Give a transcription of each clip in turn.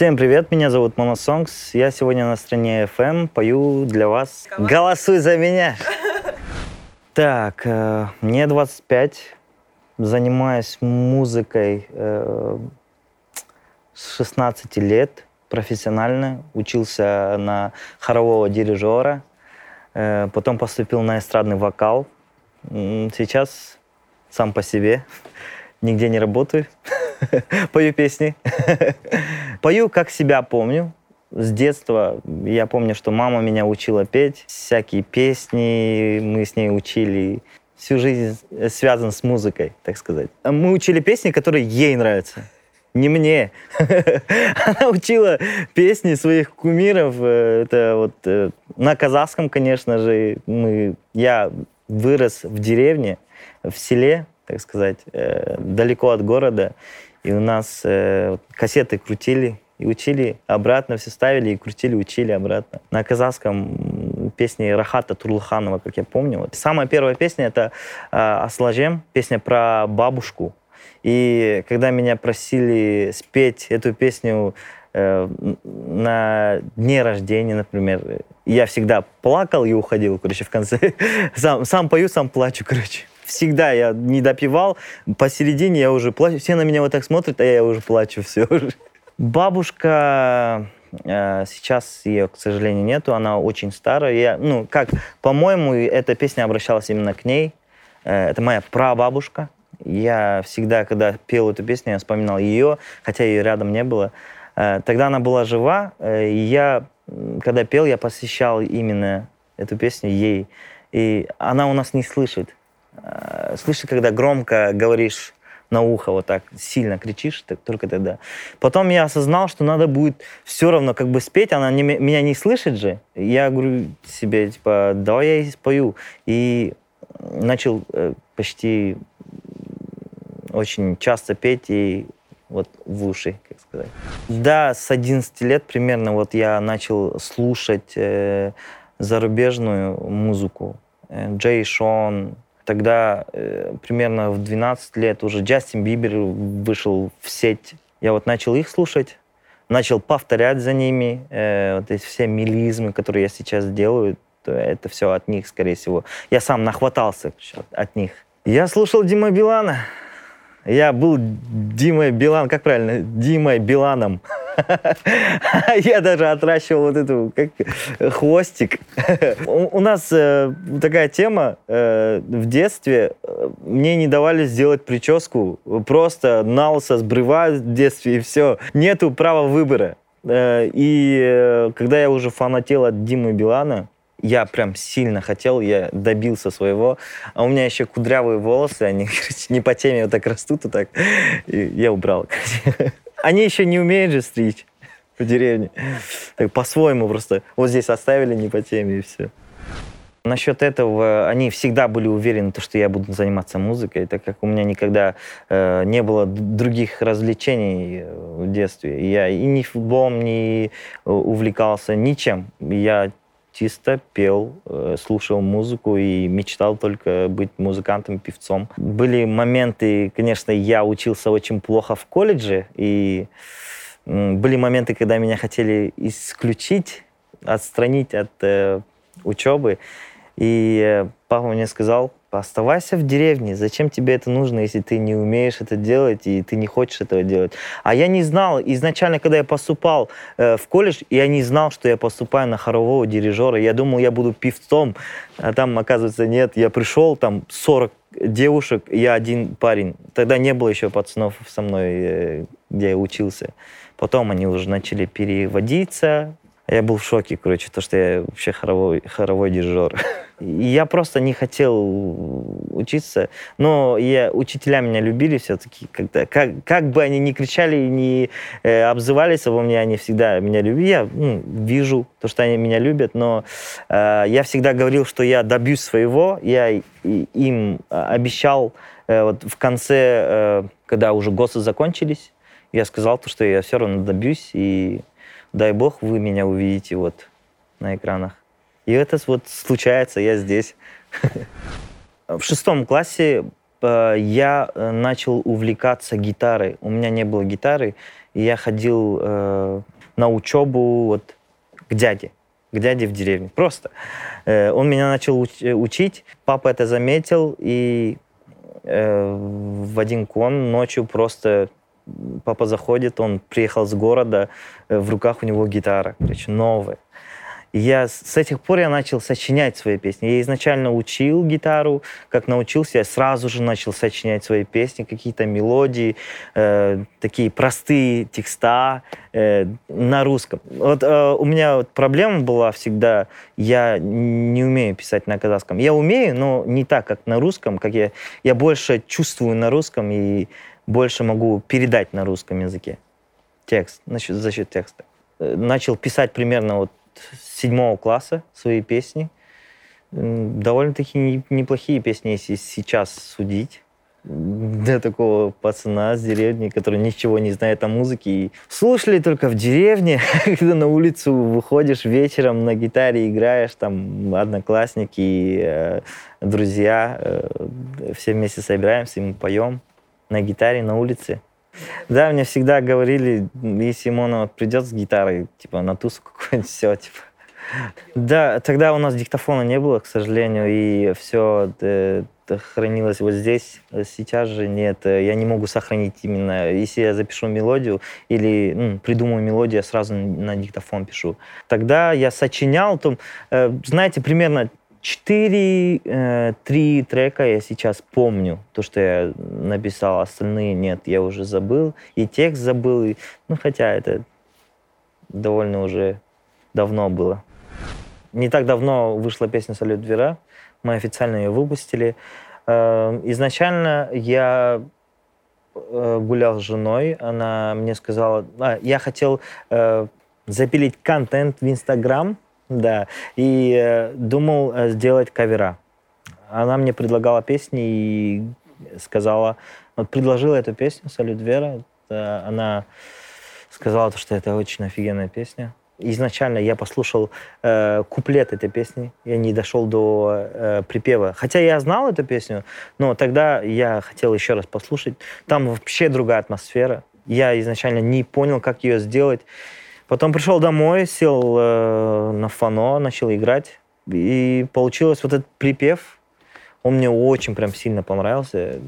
Всем привет, меня зовут Моно Сонгс. Я сегодня на стране FM пою для вас «Голосуй за меня». Так, э, мне 25, занимаюсь музыкой э, с 16 лет профессионально, учился на хорового дирижера, э, потом поступил на эстрадный вокал. Сейчас сам по себе, нигде не работаю, пою песни. Пою, как себя помню, с детства я помню, что мама меня учила петь, всякие песни мы с ней учили. Всю жизнь связан с музыкой, так сказать. Мы учили песни, которые ей нравятся, не мне. Она учила песни своих кумиров. Э, это вот э, на казахском, конечно же. Мы, я вырос в деревне, в селе, так сказать, э, далеко от города. И у нас кассеты крутили, и учили обратно, все ставили и крутили, учили обратно. На казахском песни Рахата Турлуханова, как я помню. Вот. Самая первая песня — это э, «Асладжем», песня про бабушку. И когда меня просили спеть эту песню э, на дне рождения, например, я всегда плакал и уходил, короче, в конце. сам, сам пою, сам плачу, короче всегда я не допивал, посередине я уже плачу, все на меня вот так смотрят, а я уже плачу, все уже. Бабушка, э, сейчас ее, к сожалению, нету, она очень старая. Я, ну, как, по-моему, эта песня обращалась именно к ней. Э, это моя прабабушка. Я всегда, когда пел эту песню, я вспоминал ее, хотя ее рядом не было. Э, тогда она была жива, и я, когда пел, я посвящал именно эту песню ей. И она у нас не слышит. Слышит, когда громко говоришь на ухо вот так сильно кричишь, так, только тогда. Потом я осознал, что надо будет все равно как бы спеть, она не, меня не слышит же. Я говорю себе, типа, давай я ей спою. И начал э, почти очень часто петь и вот в уши, как сказать. Да, с 11 лет примерно вот я начал слушать э, зарубежную музыку. Э, Джей Шон, Тогда э, примерно в 12 лет уже Джастин Бибер вышел в сеть. Я вот начал их слушать, начал повторять за ними. Э, вот эти все мелизмы, которые я сейчас делаю, это все от них, скорее всего. Я сам нахватался от них. Я слушал Дима Билана. Я был Димой Билан, как правильно? Димой Биланом. Я даже отращивал вот эту, как хвостик. У нас э, такая тема э, в детстве. Э, мне не давали сделать прическу. Просто на лысо в детстве, и все. Нету права выбора. И когда я уже фанател от Димы Билана, я прям сильно хотел, я добился своего. А у меня еще кудрявые волосы, они короче, не по теме вот так растут, и так. И я убрал. Они еще не умеют же стричь по деревне. Так по-своему просто. Вот здесь оставили не по теме, и все. Насчет этого они всегда были уверены, что я буду заниматься музыкой, так как у меня никогда э, не было других развлечений э, в детстве. Я и ни футболом не э, увлекался, ничем. Я чисто пел, э, слушал музыку и мечтал только быть музыкантом, певцом. Были моменты, конечно, я учился очень плохо в колледже, и были моменты, когда меня хотели исключить, отстранить от э, учебы. И э, папа мне сказал, оставайся в деревне, зачем тебе это нужно, если ты не умеешь это делать и ты не хочешь этого делать. А я не знал, изначально, когда я поступал э, в колледж, я не знал, что я поступаю на хорового дирижера. Я думал, я буду певцом, а там, оказывается, нет. Я пришел, там 40 девушек, я один парень. Тогда не было еще пацанов со мной, э, где я учился. Потом они уже начали переводиться, я был в шоке, короче, то, что я вообще хоровой, хоровой дирижер. Я просто не хотел учиться, но я, учителя меня любили все-таки. Когда, как, как бы они ни кричали и не э, обзывались обо мне, они всегда меня любили. Я ну, вижу то, что они меня любят, но э, я всегда говорил, что я добьюсь своего. Я им обещал э, вот в конце, э, когда уже ГОСы закончились, я сказал то, что я все равно добьюсь, и дай бог, вы меня увидите вот на экранах. И это вот случается, я здесь. В шестом классе э, я э, начал увлекаться гитарой. У меня не было гитары, и я ходил э, на учебу вот к дяде, к дяде в деревне. Просто. Он меня начал уч- учить, папа это заметил, и в один кон ночью просто папа заходит, он приехал с города, э, в руках у него гитара, короче, новая. И я с этих пор я начал сочинять свои песни. Я изначально учил гитару, как научился, я сразу же начал сочинять свои песни, какие-то мелодии, э, такие простые текста э, на русском. Вот э, у меня вот проблема была всегда, я не умею писать на казахском. Я умею, но не так, как на русском, как я, я больше чувствую на русском и больше могу передать на русском языке текст, насчет- за счет текста. Э, Начал писать примерно вот с седьмого класса свои песни. Довольно-таки не- неплохие песни, если сейчас судить. Для такого пацана с деревни, который ничего не знает о музыке. И слушали только в деревне, когда на улицу выходишь вечером на гитаре играешь, там одноклассники, э, друзья, э, все вместе собираемся, и мы поем на гитаре на улице. Да, мне всегда говорили, если Мона вот придет с гитарой, типа, на тусу какую-нибудь, все, типа. Да, тогда у нас диктофона не было, к сожалению, и все хранилось вот здесь. Сейчас же нет, э, я не могу сохранить именно, если я запишу мелодию или ну, придумаю мелодию, я сразу на диктофон пишу. Тогда я сочинял, там, э, знаете, примерно 4-3 трека я сейчас помню, то, что я написал, остальные нет, я уже забыл, и текст забыл, ну, хотя это довольно уже давно было. Не так давно вышла песня «Салют Вера», мы официально ее выпустили. Э, Изначально я э, гулял с женой, она мне сказала, а, я хотел э, запилить контент в Инстаграм, да, и э, думал э, сделать кавера. Она мне предлагала песни и сказала, вот предложила эту песню «Салют Вера», Это она сказала, что это очень офигенная песня. Изначально я послушал э, куплет этой песни, я не дошел до э, припева. Хотя я знал эту песню, но тогда я хотел еще раз послушать. Там вообще другая атмосфера. Я изначально не понял, как ее сделать. Потом пришел домой, сел э, на фано, начал играть. И получилось вот этот припев. Он мне очень прям сильно понравился,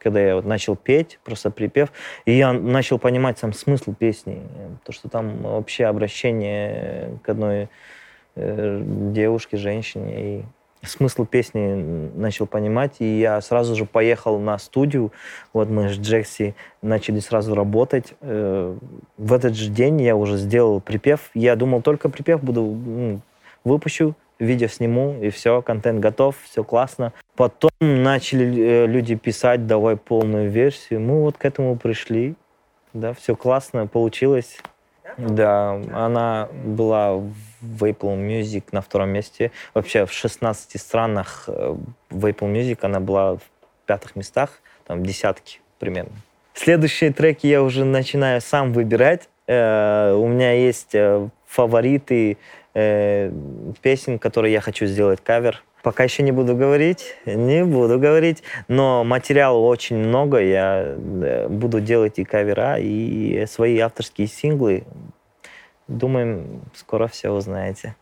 когда я вот начал петь, просто припев. И я начал понимать сам смысл песни. То, что там вообще обращение к одной э, девушке, женщине. И смысл песни начал понимать, и я сразу же поехал на студию. Вот мы с Джекси начали сразу работать. Э, В этот же день я уже сделал припев. Я думал, только припев буду выпущу, видео сниму, и все, контент готов, все классно. Потом начали э, люди писать, давай полную версию. Мы вот к этому пришли. Да, все классно получилось. Да, она была в Apple Music на втором месте. Вообще в 16 странах э, в Apple Music она была в пятых местах, там десятки примерно. Следующие треки я уже начинаю сам выбирать. Э, у меня есть э, фавориты песен, которые я хочу сделать кавер. Пока еще не буду говорить, не буду говорить, но материала очень много. Я э, буду делать и кавера, и свои авторские синглы. Думаем, скоро все узнаете.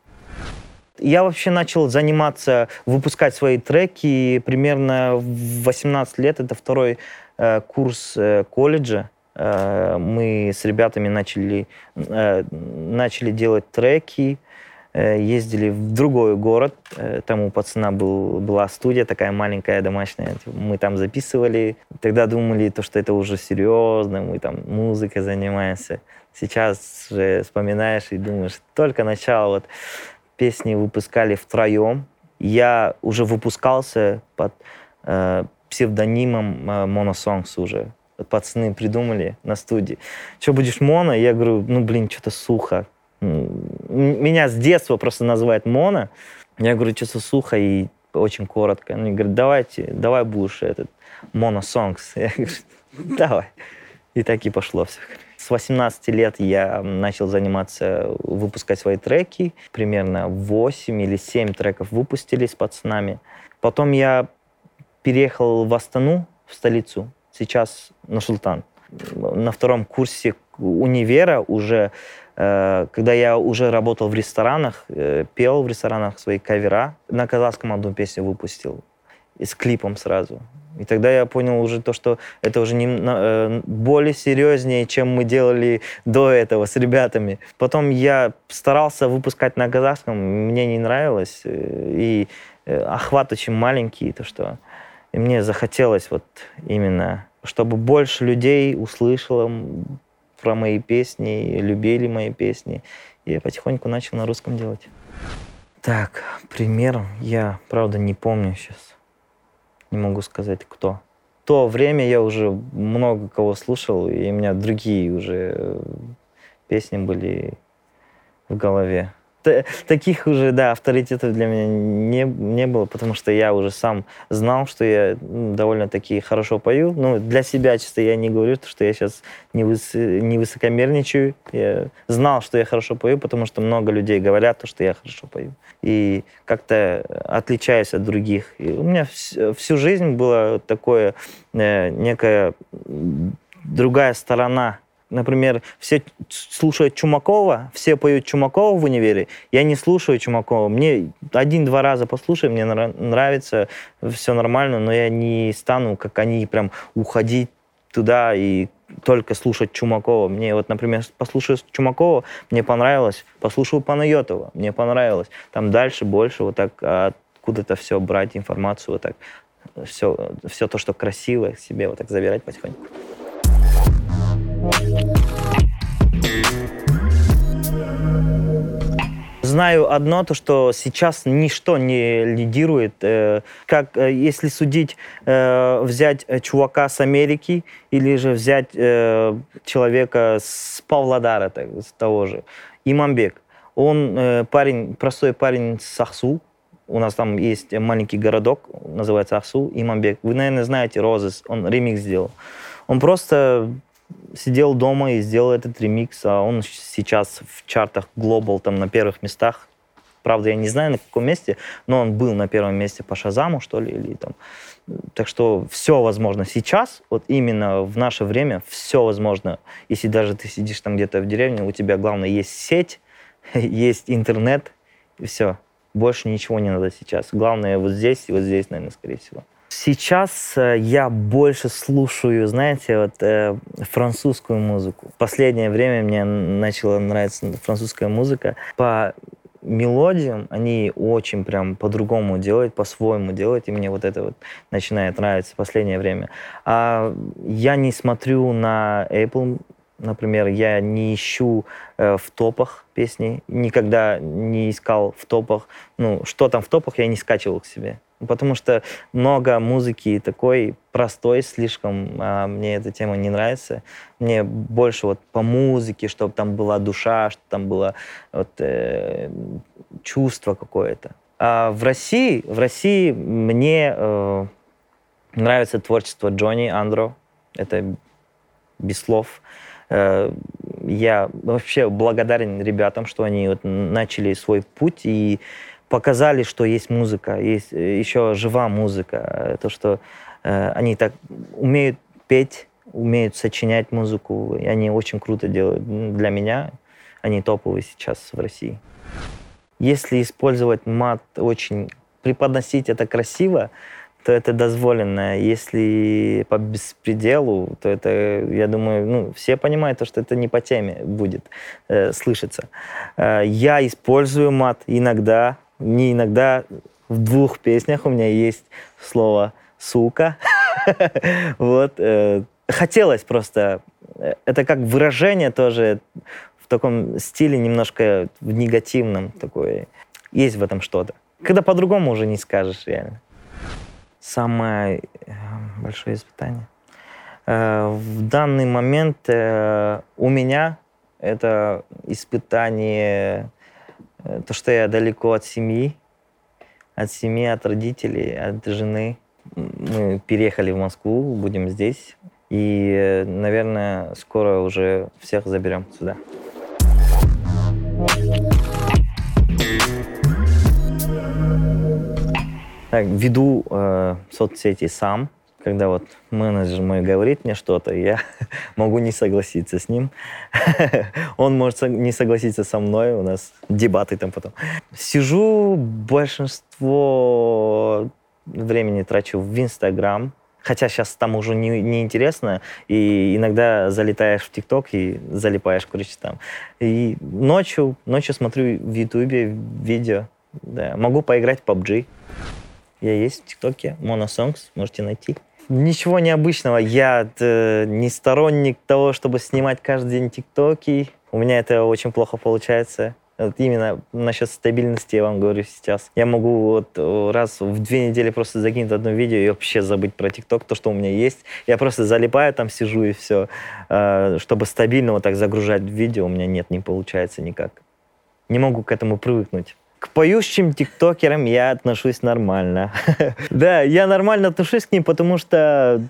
Я вообще начал заниматься, выпускать свои треки примерно в 18 лет. Это второй э, курс э, колледжа. Э, мы с ребятами начали, э, начали делать треки, э, ездили в другой город. Э, там у пацана был, была студия такая маленькая, домашняя. Мы там записывали. Тогда думали, то, что это уже серьезно, мы там музыкой занимаемся. Сейчас же вспоминаешь и думаешь, только начало вот песни выпускали втроем. Я уже выпускался под э, псевдонимом э, Monosongs уже. Пацаны придумали на студии. Что, будешь Моно? Я говорю, ну, блин, что-то сухо. Меня с детства просто называют Моно. Я говорю, что-то сухо и очень коротко. Они говорят, давайте, давай будешь этот Monosongs. Я говорю, давай. И так и пошло все. С 18 лет я начал заниматься, выпускать свои треки. Примерно 8 или 7 треков выпустили с пацанами. Потом я переехал в Астану, в столицу, сейчас на Султан. На втором курсе универа уже, когда я уже работал в ресторанах, э, пел в ресторанах свои кавера, на казахском одну песню выпустил, и с клипом сразу. И тогда я понял уже то, что это уже не, э, более серьезнее, чем мы делали до этого с ребятами. Потом я старался выпускать на казахском, мне не нравилось, и охват очень маленький, то что и мне захотелось вот именно, чтобы больше людей услышало про мои песни, любили мои песни. Я потихоньку начал на русском делать. Так, пример я, правда, не помню сейчас. Не могу сказать, кто. В то время я уже много кого слушал, и у меня другие уже э, песни были в голове таких уже, да, авторитетов для меня не, не было, потому что я уже сам знал, что я довольно-таки хорошо пою. Ну, для себя чисто я не говорю, что я сейчас не, выс, не высокомерничаю. Я знал, что я хорошо пою, потому что много людей говорят, что я хорошо пою. И как-то отличаюсь от других. И у меня всю жизнь была такое э, некая другая сторона например, все слушают Чумакова, все поют Чумакова в универе, я не слушаю Чумакова. Мне один-два раза послушаю, мне нравится, все нормально, но я не стану, как они, прям уходить туда и только слушать Чумакова. Мне вот, например, послушаю Чумакова, мне понравилось, послушаю Панайотова, мне понравилось. Там дальше больше вот так откуда-то все брать информацию, вот так все, все то, что красиво, себе вот так забирать потихоньку. Знаю одно, то что сейчас ничто не лидирует. Э, как э, если судить, э, взять чувака с Америки или же взять человека с Павлодара, с того же, Имамбек. Он парень, простой парень с Ахсу, у нас там есть маленький городок, называется Ахсу, Имамбек. Вы, наверное, знаете Розес, он ремикс сделал. Он просто сидел дома и сделал этот ремикс, а он сейчас в чартах Global там на первых местах. Правда, я не знаю, на каком месте, но он был на первом месте по Шазаму, что ли, или там. Так что все возможно. Сейчас, вот именно в наше время, все возможно. Если даже ты сидишь там где-то в деревне, у тебя, главное, есть сеть, есть интернет, и все. Больше ничего не надо сейчас. Главное вот здесь и вот здесь, наверное, скорее всего. Сейчас э, я больше слушаю, знаете, вот э, французскую музыку. В последнее время мне начала нравиться французская музыка. По мелодиям они очень прям по-другому делают, по-своему делают, и мне вот это вот начинает нравиться в последнее время. А я не смотрю на Apple, например, я не ищу э, в топах песни, никогда не искал в топах, ну, что там в топах, я не скачивал к себе потому что много музыки такой простой слишком, а мне эта тема не нравится. Мне больше вот по музыке, чтобы там была душа, чтобы там было вот, э, чувство какое-то. А в России, в России мне э, нравится творчество Джонни Андро. Это без слов. Э, я вообще благодарен ребятам, что они вот начали свой путь и показали, что есть музыка, есть э, еще жива музыка, то, что э, они так умеют петь, умеют сочинять музыку, и они очень круто делают. Для меня они топовые сейчас в России. Если использовать мат очень, преподносить это красиво, то это дозволено. Если по беспределу, то это, я думаю, ну, все понимают, что это не по теме будет э, слышаться. Э, я использую мат иногда, не иногда в двух песнях у меня есть слово «сука». Вот. Э, хотелось просто... Э, это как выражение тоже в таком стиле немножко в негативном такое. Есть в этом что-то. Когда по-другому уже не скажешь реально. Самое э, большое испытание. В данный момент у меня это испытание то, что я далеко от семьи, от семьи, от родителей, от жены. Мы переехали в Москву, будем здесь. И, э, наверное, скоро уже всех заберем сюда. Так, веду э, соцсети сам, когда вот менеджер мой говорит мне что-то, я могу не согласиться с ним. Он может не согласиться со мной, у нас дебаты там потом. Сижу, большинство времени трачу в Инстаграм, хотя сейчас там уже не, не интересно, и иногда залетаешь в ТикТок и залипаешь, короче, там. И ночью, ночью смотрю в Ютубе видео, да. Могу поиграть в PUBG. Я есть в ТикТоке, Monosongs, можете найти. Ничего необычного. Я э, не сторонник того, чтобы снимать каждый день ТикТоки. У меня это очень плохо получается. Вот именно насчет стабильности я вам говорю сейчас. Я могу вот э, раз в две недели просто закинуть одно видео и вообще забыть про ТикТок, то, что у меня есть. Я просто залипаю, там сижу и все. Э, чтобы стабильно вот так загружать видео, у меня нет, не получается никак. Не могу к этому привыкнуть. К поющим тиктокерам я отношусь нормально. да, я нормально отношусь к ним, потому что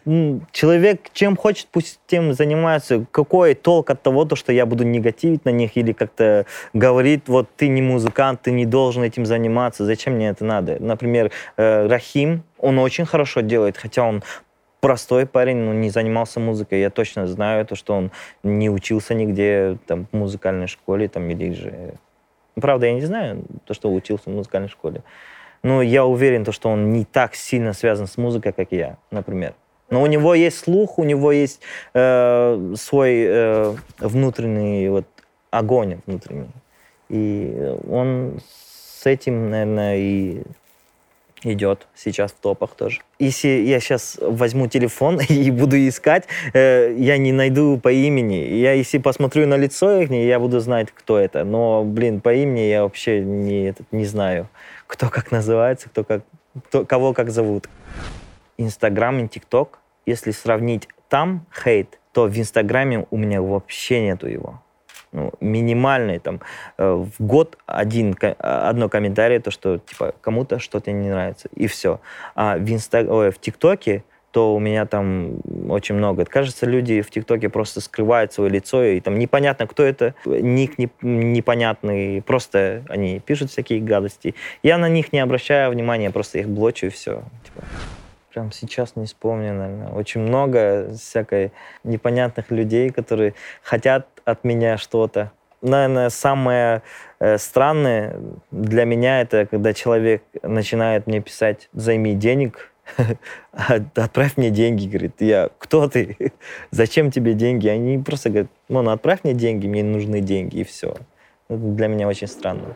человек чем хочет, пусть тем занимается. Какой толк от того, то, что я буду негативить на них или как-то говорить, вот ты не музыкант, ты не должен этим заниматься, зачем мне это надо? Например, э, Рахим, он очень хорошо делает, хотя он простой парень, но не занимался музыкой. Я точно знаю то, что он не учился нигде там, в музыкальной школе там, или же Правда, я не знаю, то, что учился в музыкальной школе. Но я уверен, то, что он не так сильно связан с музыкой, как я, например. Но у него есть слух, у него есть э, свой э, внутренний вот, огонь внутренний. И он с этим, наверное, и идет сейчас в топах тоже. Если я сейчас возьму телефон и буду искать, э, я не найду по имени. Я если посмотрю на лицо их, я буду знать, кто это. Но, блин, по имени я вообще не, этот, не знаю, кто как называется, кто как, кто, кого как зовут. Инстаграм и ТикТок, если сравнить там хейт, то в Инстаграме у меня вообще нету его ну, минимальный, там, э, в год один, одно комментарий, то, что, типа, кому-то что-то не нравится, и все. А в, инста... Ой, в ТикТоке то у меня там очень много. Кажется, люди в ТикТоке просто скрывают свое лицо, и там непонятно, кто это, ник не, непонятный, просто они пишут всякие гадости. Я на них не обращаю внимания, просто их блочу, и все. Типа прям сейчас не вспомню, наверное. Очень много всякой непонятных людей, которые хотят от меня что-то. Наверное, самое э, странное для меня это, когда человек начинает мне писать «займи денег», отправь мне деньги, говорит, я, кто ты? Зачем тебе деньги? Они просто говорят, ну, отправь мне деньги, мне нужны деньги, и все. Это для меня очень странно.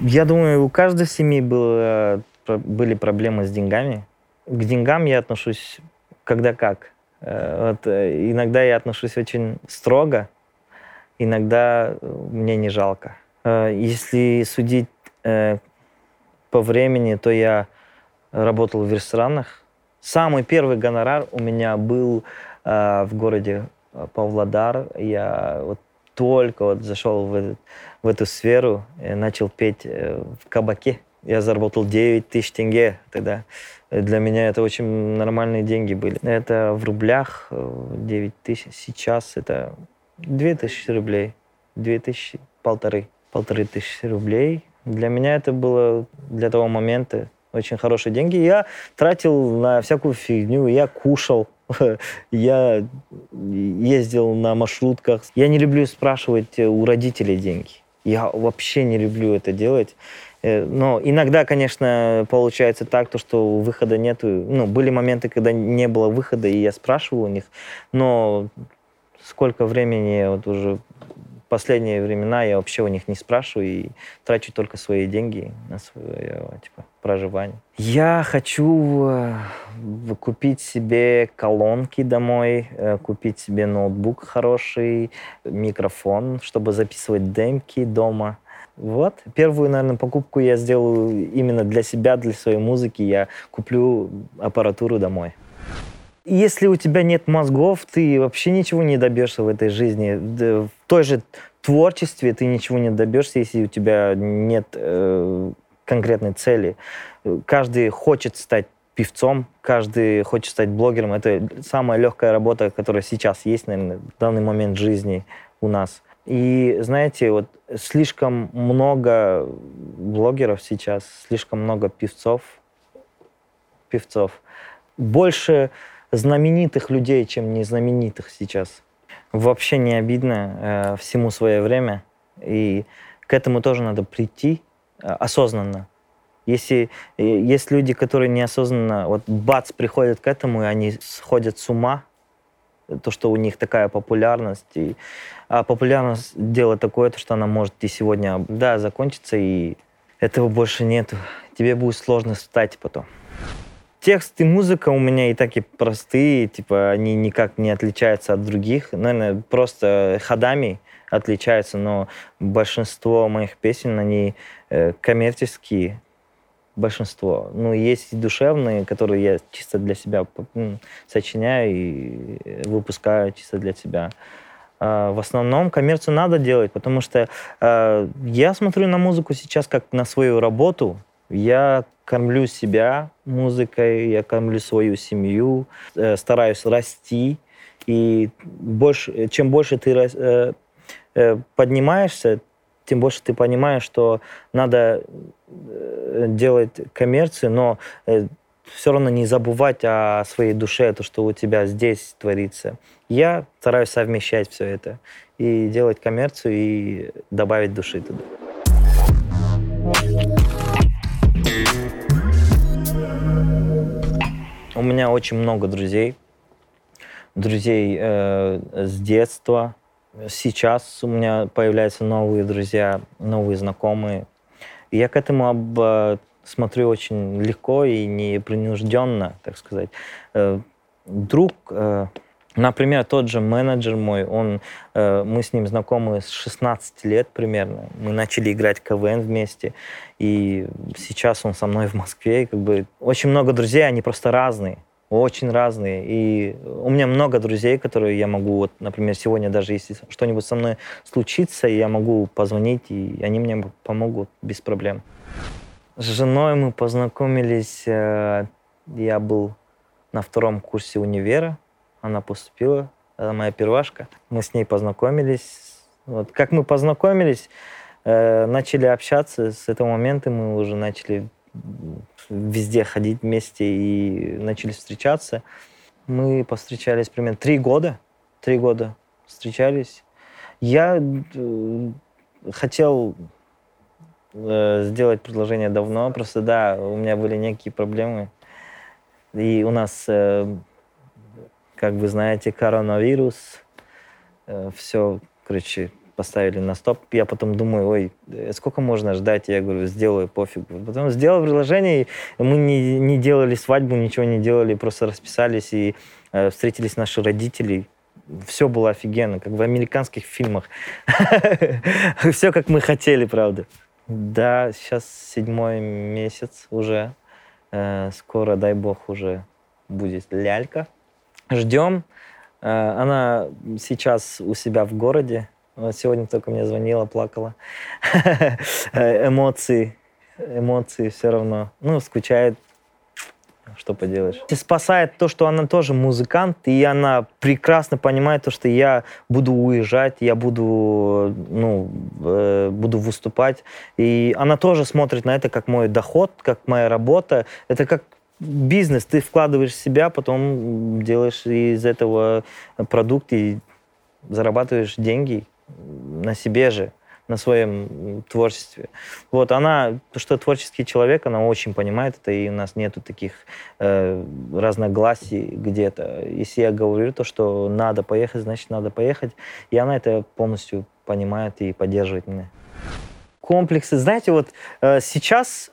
Я думаю, у каждой семьи было, были проблемы с деньгами. К деньгам я отношусь когда как. Э, вот, э, иногда я отношусь очень строго, иногда мне не жалко. Э, если судить по времени, то я работал в ресторанах. Самый первый гонорар у меня был в городе Павлодар. Я вот только вот зашел в, в эту сферу, начал петь э, в кабаке. Я заработал 9 тысяч тенге тогда. Для меня это очень нормальные деньги были. Это в рублях 9 э, тысяч. Сейчас это 2 тысячи рублей. 2 тысячи, полторы. Полторы тысячи рублей. Для меня это было для того момента очень хорошие деньги. Я тратил на всякую фигню. Я кушал я ездил на маршрутках. Я не люблю спрашивать у родителей деньги. Я вообще не люблю это делать. Э, но иногда, конечно, получается так, то, что выхода нету. Ну, были моменты, когда не было выхода, и я спрашивал у них. Но сколько времени вот уже последние времена я вообще у них не спрашиваю и трачу только свои деньги на свое типа, проживание. Я хочу э, купить себе колонки домой, э, купить себе ноутбук хороший, микрофон, чтобы записывать демки дома. Вот. Первую, наверное, покупку я сделаю именно для себя, для своей музыки. Я куплю аппаратуру домой. Если у тебя нет мозгов, ты вообще ничего не добьешься в этой жизни. В той же творчестве ты ничего не добьешься, если у тебя нет э, конкретной цели. Каждый хочет стать певцом, каждый хочет стать блогером. Это самая легкая работа, которая сейчас есть, наверное, в данный момент жизни у нас. И знаете, вот слишком много блогеров сейчас, слишком много певцов, певцов. Больше знаменитых людей, чем незнаменитых сейчас. Вообще не обидно, э, всему свое время. И к этому тоже надо прийти э, осознанно. Если э, есть люди, которые неосознанно, вот бац, приходят к этому, и они сходят с ума, то, что у них такая популярность. И, а популярность дело такое, то, что она может и сегодня, да, закончиться, и этого больше нет. Тебе будет сложно встать потом. Текст и музыка у меня и так и простые, типа они никак не отличаются от других. Наверное, просто ходами отличаются, но большинство моих песен, они э, коммерческие, большинство. Ну, есть и душевные, которые я чисто для себя сочиняю и выпускаю чисто для себя. А в основном коммерцию надо делать, потому что э, я смотрю на музыку сейчас как на свою работу. Я кормлю себя музыкой, я кормлю свою семью, э, стараюсь расти. И больше, чем больше ты э, э, поднимаешься, тем больше ты понимаешь, что надо э, делать коммерцию, но э, все равно не забывать о своей душе, то, что у тебя здесь творится. Я стараюсь совмещать все это и делать коммерцию и добавить души туда. У меня очень много друзей, друзей э, с детства, Сейчас у меня появляются новые друзья, новые знакомые. И я к этому об, э, смотрю очень легко и непринужденно, так сказать. Э, друг, э, например, тот же менеджер мой, он, мы с ним знакомы с 16 лет примерно. Мы начали играть КВН вместе, и сейчас он со мной в Москве. И как бы очень много друзей, они просто разные очень разные. И у меня много друзей, которые я могу, вот, например, сегодня даже если что-нибудь со мной случится, я могу позвонить, и они мне помогут без проблем. С женой мы познакомились, э, я был на втором курсе универа, она поступила, это моя первашка. Мы с ней познакомились. Вот как мы познакомились, э, начали общаться, с этого момента мы уже начали везде ходить вместе и начали встречаться. Мы повстречались примерно три года. Три года встречались. Я э, хотел э, сделать предложение давно, просто да, у меня были некие проблемы. И у нас, э, как вы знаете, коронавирус, все, короче, поставили на стоп. Я потом думаю, ой, сколько можно ждать? Я говорю, сделаю, пофиг. Потом сделал приложение, и мы не, не делали свадьбу, ничего не делали, просто расписались и э, встретились наши родители. Все было офигенно, как в американских фильмах. Все, как мы хотели, правда. Да, сейчас седьмой месяц уже. Э, скоро, дай бог, уже будет лялька. Ждем. Э, она сейчас у себя в городе, сегодня только мне звонила, плакала. эмоции, эмоции все равно. Ну, скучает, что поделаешь. Спасает то, что она тоже музыкант, и она прекрасно понимает то, что я буду уезжать, я буду, ну, э, буду выступать. И она тоже смотрит на это как мой доход, как моя работа. Это как бизнес. Ты вкладываешь в себя, потом делаешь из этого продукт и зарабатываешь деньги на себе же, на своем творчестве. Вот она, что творческий человек, она очень понимает это, и у нас нету таких э, разногласий где-то. Если я говорю то, что надо поехать, значит надо поехать, и она это полностью понимает и поддерживает меня. Комплексы, знаете, вот э, сейчас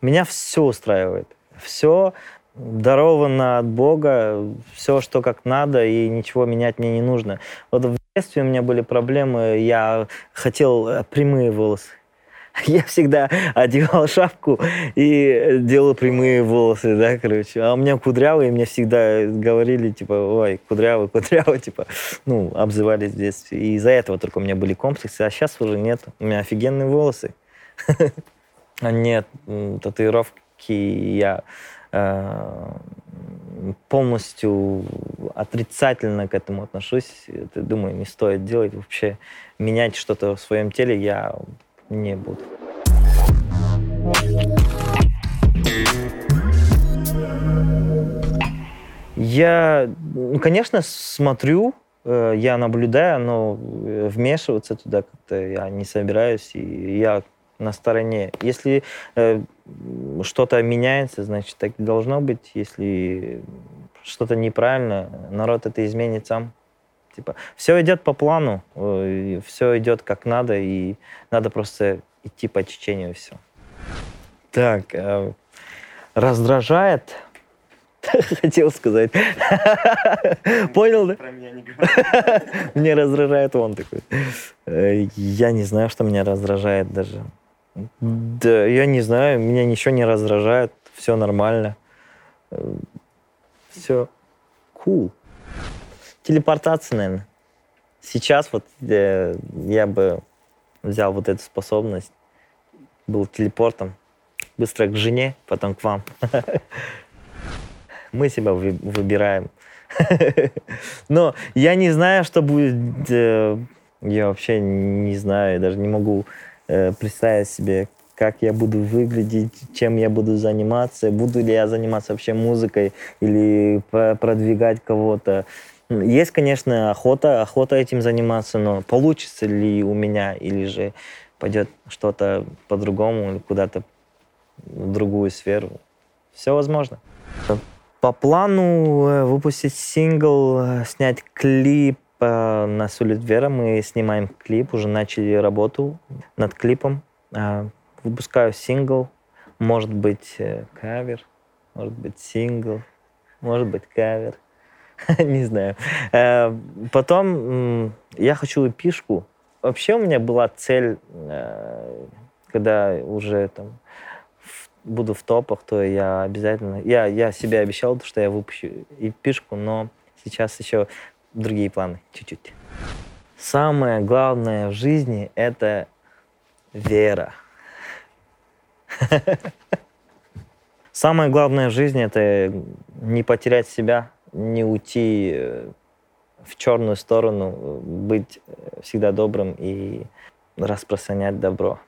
меня все устраивает. Все даровано от Бога, все, что как надо, и ничего менять мне не нужно. Вот детстве у меня были проблемы, я хотел э, прямые волосы. Я всегда одевал шапку и делал прямые волосы, да, короче. А у меня кудрявые, мне всегда говорили, типа, ой, кудрявый, кудрявый, типа, ну, обзывались в детстве. И из-за этого только у меня были комплексы, а сейчас уже нет. У меня офигенные волосы. Нет, татуировки я полностью отрицательно к этому отношусь. Думаю, не стоит делать. Вообще менять что-то в своем теле я не буду. Я, ну, конечно, смотрю, э, я наблюдаю, но э, вмешиваться туда как-то я не собираюсь, и я на стороне. Если э, что-то меняется, значит, так и должно быть. Если что-то неправильно, народ это изменит сам. Типа, все идет по плану, э, все идет как надо, и надо просто идти по течению все. Так, э, раздражает, хотел сказать. Понял, да? Меня Мне раздражает он такой. Э, я не знаю, что меня раздражает даже. Да, я не знаю, меня ничего не раздражает, все нормально. Все cool. Телепортация, наверное. Сейчас вот э, я бы взял вот эту способность, был телепортом, быстро к жене, потом к вам. Мы себя вы, выбираем. Но я не знаю, что будет. Э, я вообще не знаю, даже не могу Э, представить себе, как я буду выглядеть, чем я буду заниматься, буду ли я заниматься вообще музыкой или продвигать кого-то. Есть, конечно, охота, охота этим заниматься, но получится ли у меня или же пойдет что-то по-другому или куда-то в другую сферу. Все возможно. По плану э, выпустить сингл, э, снять клип, на Сулит Вера мы снимаем клип, уже начали работу над клипом. А, выпускаю сингл, может быть э, кавер, может быть сингл, может быть кавер, не знаю. Э, потом я хочу эпишку. Вообще у меня была цель, э, когда уже там буду в топах, то я обязательно... Я, я себе обещал, что я выпущу эпишку, но сейчас еще другие планы чуть-чуть. Самое главное в жизни — это вера. Самое главное в жизни — это не потерять себя, не уйти э, в черную сторону, быть всегда добрым и распространять добро.